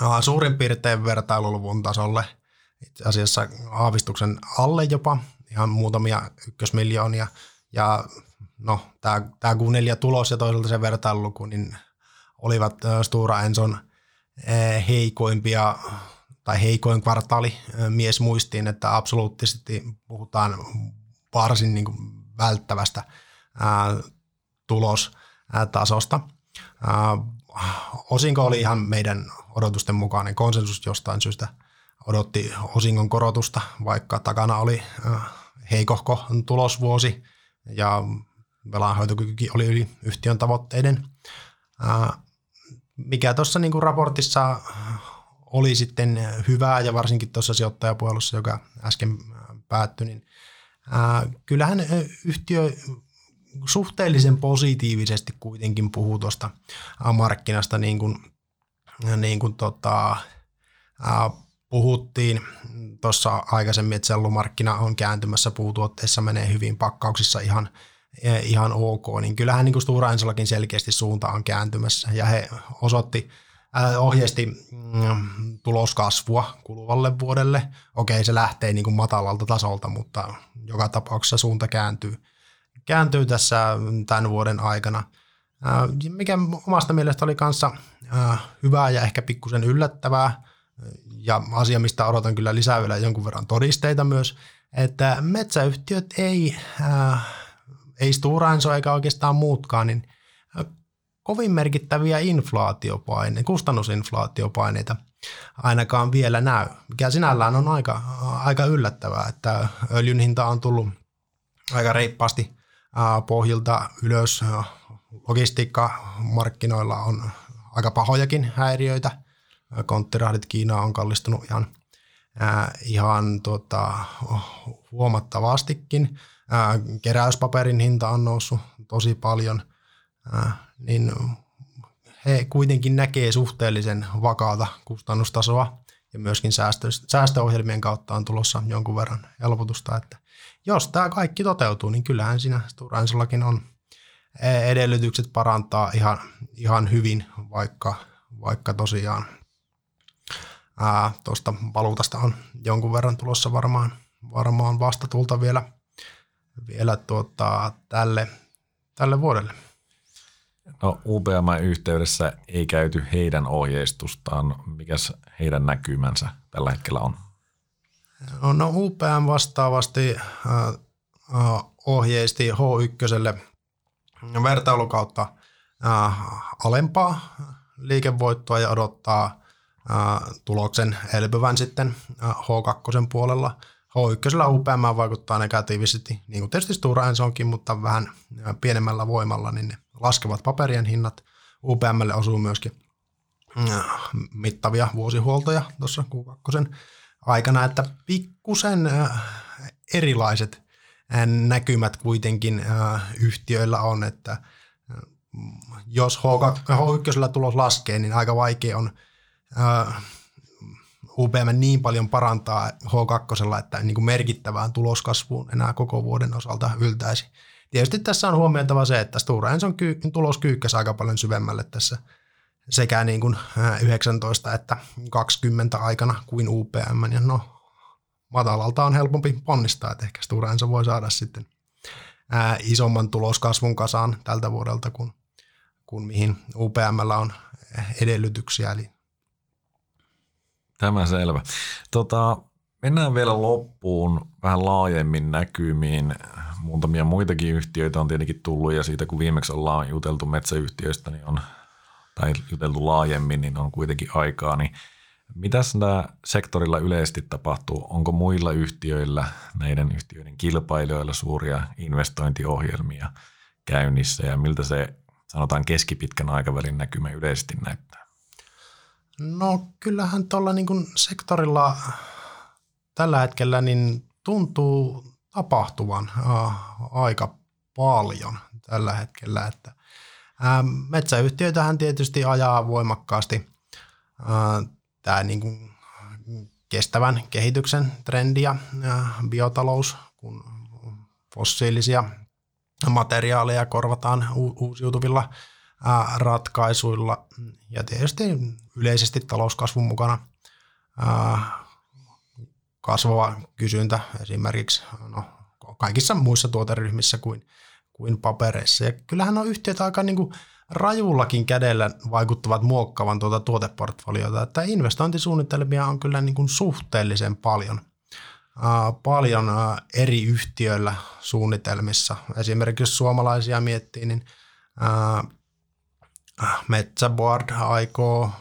ää, suurin piirtein vertailuluvun tasolle, itse asiassa aavistuksen alle jopa, ihan muutamia ykkösmiljoonia. Ja no, tämä Q4-tulos ja toisaalta se vertailuluku, niin olivat Stura Enson – heikoimpia tai heikoin kvartaali mies muistiin, että absoluuttisesti puhutaan varsin niin kuin välttävästä ää, tulostasosta. Ää, osinko oli ihan meidän odotusten mukainen konsensus jostain syystä odotti osingon korotusta, vaikka takana oli heikohko tulosvuosi ja velanhoitokyky oli yli yhtiön tavoitteiden. Mikä tuossa niinku raportissa oli sitten hyvää ja varsinkin tuossa sijoittajapuhelussa, joka äsken päättyi, niin kyllähän yhtiö suhteellisen positiivisesti kuitenkin puhuu tuosta markkinasta niin kuin, niin kuin tota, puhuttiin tuossa aikaisemmin, että sellumarkkina on kääntymässä, puutuotteissa menee hyvin, pakkauksissa ihan – ihan ok, niin kyllähän niin kuin Stora Ensollakin selkeästi suunta on kääntymässä ja he osoitti, äh, ohjeisti mm, tuloskasvua kuluvalle vuodelle. Okei, se lähtee niin kuin matalalta tasolta, mutta joka tapauksessa suunta kääntyy, kääntyy tässä tämän vuoden aikana. Mikä omasta mielestä oli kanssa hyvää ja ehkä pikkusen yllättävää, ja asia, mistä odotan kyllä lisää vielä jonkun verran todisteita myös, että metsäyhtiöt ei äh, ei Stora Enso eikä oikeastaan muutkaan, niin kovin merkittäviä inflaatiopaineita, kustannusinflaatiopaineita ainakaan vielä näy, mikä sinällään on aika, aika yllättävää, että öljyn hinta on tullut aika reippaasti pohjilta ylös. Logistiikkamarkkinoilla on aika pahojakin häiriöitä. Konttirahdit Kiina on kallistunut ihan, ihan tuota, huomattavastikin. Ää, keräyspaperin hinta on noussut tosi paljon, ää, niin he kuitenkin näkee suhteellisen vakaata kustannustasoa ja myöskin säästö, säästöohjelmien kautta on tulossa jonkun verran helpotusta, että jos tämä kaikki toteutuu, niin kyllähän siinä Stora on edellytykset parantaa ihan, ihan hyvin, vaikka, vaikka tosiaan tuosta valuutasta on jonkun verran tulossa varmaan, varmaan vastatulta vielä – vielä tuota, tälle, tälle vuodelle. No UPM-yhteydessä ei käyty heidän ohjeistustaan. Mikäs heidän näkymänsä tällä hetkellä on? No, no UPM vastaavasti äh, ohjeisti H1 vertailukautta äh, alempaa liikevoittoa ja odottaa tuloksen elpyvän sitten äh, H2 puolella – H1 UPM vaikuttaa negatiivisesti, niin kuin tietysti Stora Ensonkin, mutta vähän pienemmällä voimalla, niin ne laskevat paperien hinnat. UPMlle osuu myöskin mittavia vuosihuoltoja tuossa Q2 aikana, että pikkusen erilaiset näkymät kuitenkin yhtiöillä on, että jos H1 tulos laskee, niin aika vaikea on UPM niin paljon parantaa H2, että niin kuin merkittävään tuloskasvuun enää koko vuoden osalta yltäisi. Tietysti tässä on huomioitava se, että Stora Enson kyy, tulos kyykkäsi aika paljon syvemmälle tässä sekä niin kuin 19 että 20 aikana kuin UPM. Ja no, matalalta on helpompi ponnistaa, että ehkä Stora Enso voi saada sitten ää, isomman tuloskasvun kasaan tältä vuodelta kuin, kuin mihin UPMllä on edellytyksiä. Eli Tämä selvä. Tota, mennään vielä loppuun vähän laajemmin näkymiin. Muutamia muitakin yhtiöitä on tietenkin tullut ja siitä kun viimeksi ollaan juteltu metsäyhtiöistä niin on, tai juteltu laajemmin, niin on kuitenkin aikaa. Niin Mitäs nämä sektorilla yleisesti tapahtuu? Onko muilla yhtiöillä, näiden yhtiöiden kilpailijoilla suuria investointiohjelmia käynnissä ja miltä se sanotaan keskipitkän aikavälin näkymä yleisesti näyttää? No kyllähän tuolla niin sektorilla tällä hetkellä niin tuntuu tapahtuvan äh, aika paljon tällä hetkellä. Että, äh, metsäyhtiöitähän tietysti ajaa voimakkaasti äh, tämä niin kuin kestävän kehityksen trendi ja biotalous, kun fossiilisia materiaaleja korvataan uusiutuvilla ratkaisuilla ja tietysti yleisesti talouskasvun mukana kasvava kysyntä esimerkiksi no, kaikissa muissa tuoteryhmissä kuin, kuin papereissa. Ja kyllähän on yhtiöt aika niin kuin rajullakin kädellä vaikuttavat muokkaavan tuota tuoteportfoliota, että investointisuunnitelmia on kyllä niin kuin suhteellisen paljon. Paljon eri yhtiöillä suunnitelmissa. Esimerkiksi jos suomalaisia miettii, niin Metsäboard aikoo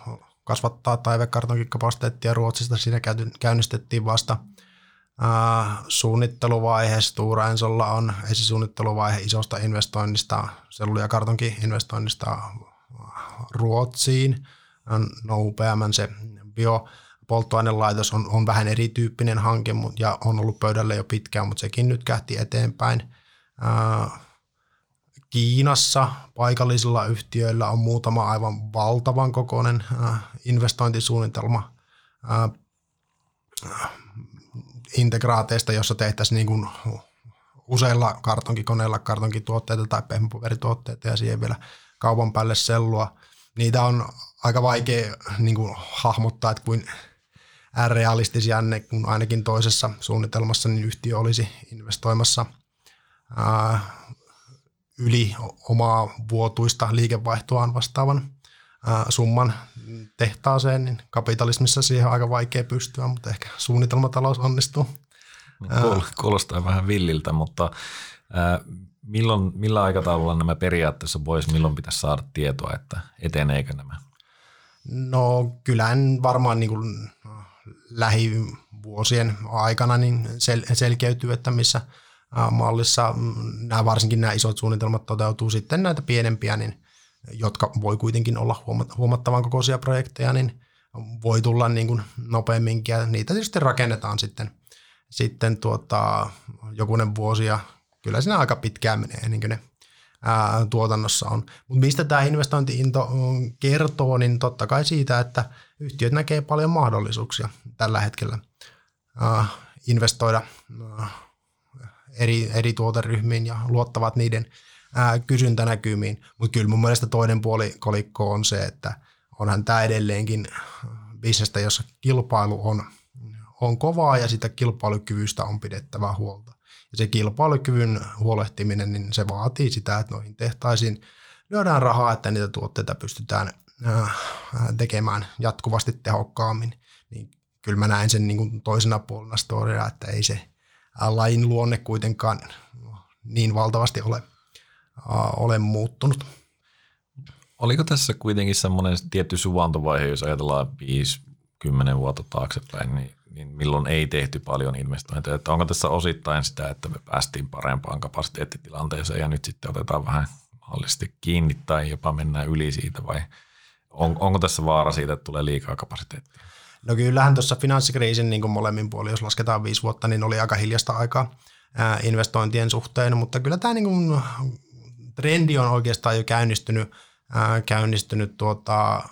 kasvattaa taivekartonkikapasiteettia Ruotsista. Siinä käynnistettiin vasta – suunnitteluvaihe Stura Ensolla on esisuunnitteluvaihe isosta investoinnista, sellu- ja kartonki-investoinnista Ruotsiin. No UPM, se biopolttoainelaitos on, on vähän erityyppinen hanke ja on ollut pöydällä jo pitkään, mutta sekin nyt kähti eteenpäin. Kiinassa paikallisilla yhtiöillä on muutama aivan valtavan kokoinen investointisuunnitelma integraateista, jossa tehtäisiin niin kuin useilla kartonkikoneilla kartonkituotteita tai pehmäpaperituotteita ja siihen vielä kaupan päälle sellua. Niitä on aika vaikea niin kuin, hahmottaa, että kuin realistisia ne, kun ainakin toisessa suunnitelmassa niin yhtiö olisi investoimassa ää, yli omaa vuotuista liikevaihtoaan vastaavan summan tehtaaseen, niin kapitalismissa siihen on aika vaikea pystyä, mutta ehkä suunnitelmatalous onnistuu. Kuulostaa vähän villiltä, mutta milloin, millä aikataululla nämä periaatteessa voisi, milloin pitäisi saada tietoa, että eteneekö nämä? No kyllähän varmaan niin kuin lähivuosien aikana niin sel- selkeytyy, että missä mallissa mm, nämä, varsinkin nämä isot suunnitelmat toteutuu sitten näitä pienempiä, niin jotka voi kuitenkin olla huomattavan kokoisia projekteja, niin voi tulla niin kuin nopeamminkin ja niitä tietysti rakennetaan sitten, sitten tuota, jokunen vuosi ja kyllä siinä aika pitkään menee niin kuin ne ää, tuotannossa on. Mutta mistä tämä investointiinto kertoo, niin totta kai siitä, että yhtiöt näkee paljon mahdollisuuksia tällä hetkellä ää, investoida ää, eri, eri tuoteryhmiin ja luottavat niiden – ää, kysyntänäkymiin. Mutta kyllä mun mielestä toinen puoli kolikko on se, että onhan tämä edelleenkin bisnestä, jossa kilpailu on, on kovaa ja sitä kilpailukyvystä on pidettävä huolta. Ja se kilpailukyvyn huolehtiminen, niin se vaatii sitä, että noihin tehtaisiin lyödään rahaa, että niitä tuotteita pystytään tekemään jatkuvasti tehokkaammin. Niin kyllä mä näen sen niin kuin toisena puolena storia, että ei se lajin luonne kuitenkaan niin valtavasti ole ole muuttunut. Oliko tässä kuitenkin semmoinen tietty suvantovaihe, jos ajatellaan 5-10 vuotta taaksepäin, niin, niin milloin ei tehty paljon investointeja? Että onko tässä osittain sitä, että me päästiin parempaan kapasiteettitilanteeseen ja nyt sitten otetaan vähän mahdollisesti kiinni tai jopa mennään yli siitä vai on, onko tässä vaara siitä, että tulee liikaa kapasiteettia? No kyllähän tuossa finanssikriisin niin kuin molemmin puolin, jos lasketaan viisi vuotta, niin oli aika hiljasta aikaa investointien suhteen, mutta kyllä tämä niin kuin trendi on oikeastaan jo käynnistynyt, käynnistynyt tuota,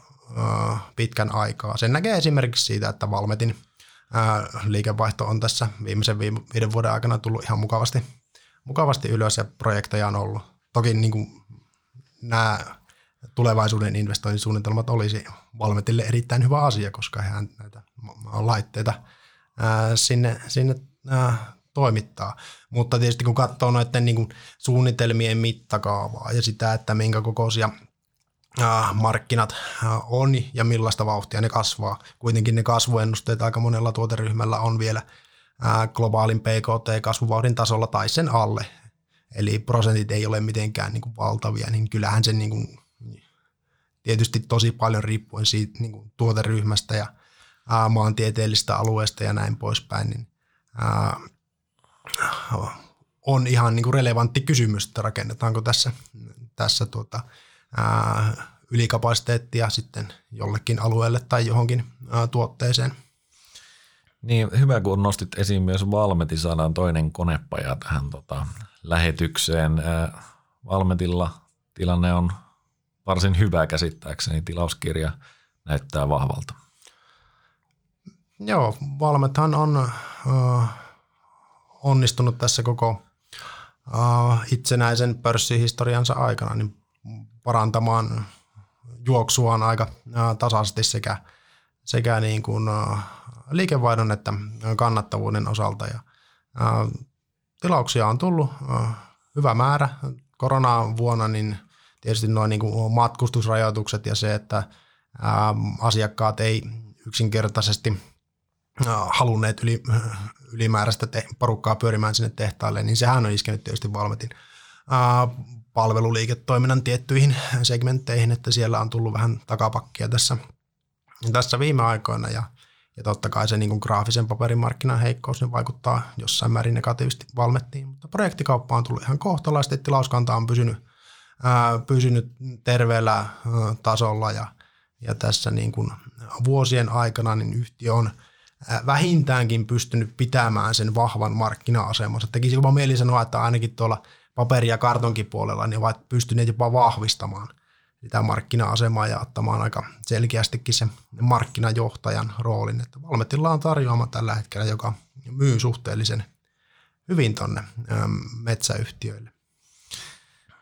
pitkän aikaa. Sen näkee esimerkiksi siitä, että Valmetin liikevaihto on tässä viimeisen viime, viiden vuoden aikana tullut ihan mukavasti, mukavasti ylös ja projekteja on ollut. Toki niin kuin nämä tulevaisuuden investointisuunnitelmat olisi Valmetille erittäin hyvä asia, koska hän näitä laitteita sinne, sinne toimittaa. Mutta tietysti kun katsoo noiden niin kuin suunnitelmien mittakaavaa ja sitä, että minkä kokoisia markkinat on ja millaista vauhtia ne kasvaa. Kuitenkin ne kasvuennusteet aika monella tuoteryhmällä on vielä globaalin PKT-kasvuvauhdin tasolla tai sen alle. Eli prosentit ei ole mitenkään niin kuin valtavia, niin kyllähän se niin kuin, tietysti tosi paljon riippuen siitä niin kuin tuoteryhmästä ja ää, maantieteellistä alueesta ja näin poispäin, niin ää, on ihan niin kuin relevantti kysymys, että rakennetaanko tässä, tässä tuota, ää, ylikapasiteettia sitten jollekin alueelle tai johonkin ää, tuotteeseen. Niin, hyvä kun nostit esiin myös Valmetin, saadaan toinen konepaja tähän tota, lähetykseen. Valmetilla tilanne on varsin hyvä käsittääkseni, tilauskirja näyttää vahvalta. Joo, Valmethan on äh, onnistunut tässä koko äh, itsenäisen pörssihistoriansa aikana niin parantamaan juoksuaan aika äh, tasaisesti sekä, sekä niin kuin, äh, liikevaihdon että kannattavuuden osalta. Ja, äh, tilauksia on tullut äh, hyvä määrä. Korona vuonna niin tietysti noin niin kuin matkustusrajoitukset ja se, että äh, asiakkaat ei yksinkertaisesti äh, halunneet yli, ylimääräistä te- porukkaa pyörimään sinne tehtaille, niin sehän on iskenyt tietysti Valmetin palveluliiketoiminnan tiettyihin segmentteihin, että siellä on tullut vähän takapakkia tässä, tässä viime aikoina ja ja totta kai se niin kuin graafisen paperimarkkinan heikkous niin vaikuttaa jossain määrin negatiivisesti valmettiin, mutta projektikauppa on tullut ihan kohtalaisesti, tilauskanta on pysynyt, pysynyt terveellä tasolla ja, ja tässä niin kuin vuosien aikana niin yhtiö on vähintäänkin pystynyt pitämään sen vahvan markkina-asemansa. Tekisi jopa mieli sanoa, että ainakin tuolla paperi- ja kartonkin puolella niin ovat pystyneet jopa vahvistamaan sitä markkina-asemaa ja ottamaan aika selkeästikin se markkinajohtajan roolin. Että Valmetilla on tarjoama tällä hetkellä, joka myy suhteellisen hyvin tuonne metsäyhtiöille.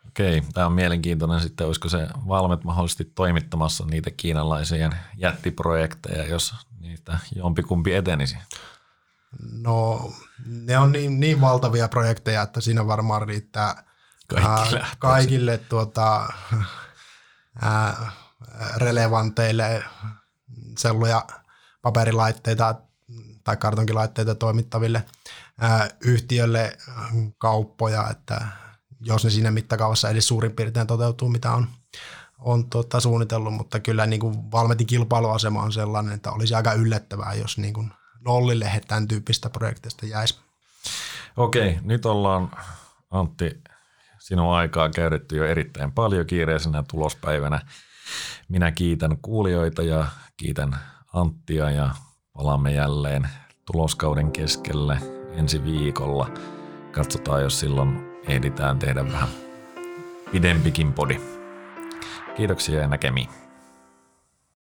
Okei, tämä on mielenkiintoinen sitten, olisiko se Valmet mahdollisesti toimittamassa niitä kiinalaisia jättiprojekteja, jos niitä jompikumpi etenisi? No, ne on niin, niin valtavia projekteja, että siinä varmaan riittää kaikille, kaikille tuota, ää, relevanteille sellu- ja paperilaitteita tai kartonkilaitteita toimittaville ää, yhtiölle kauppoja, että jos ne siinä mittakaavassa edes suurin piirtein toteutuu, mitä on, on tuota, suunnitellut, mutta kyllä niin kuin Valmetin kilpailuasema on sellainen, että olisi aika yllättävää, jos niin kuin nollille tämän tyyppistä projektista jäisi. Okei, nyt ollaan Antti sinun aikaa käytetty jo erittäin paljon kiireisenä tulospäivänä. Minä kiitän kuulijoita ja kiitän Anttia ja palaamme jälleen tuloskauden keskelle ensi viikolla. Katsotaan, jos silloin ehditään tehdä vähän pidempikin podi. Kiitoksia ja näkemiin.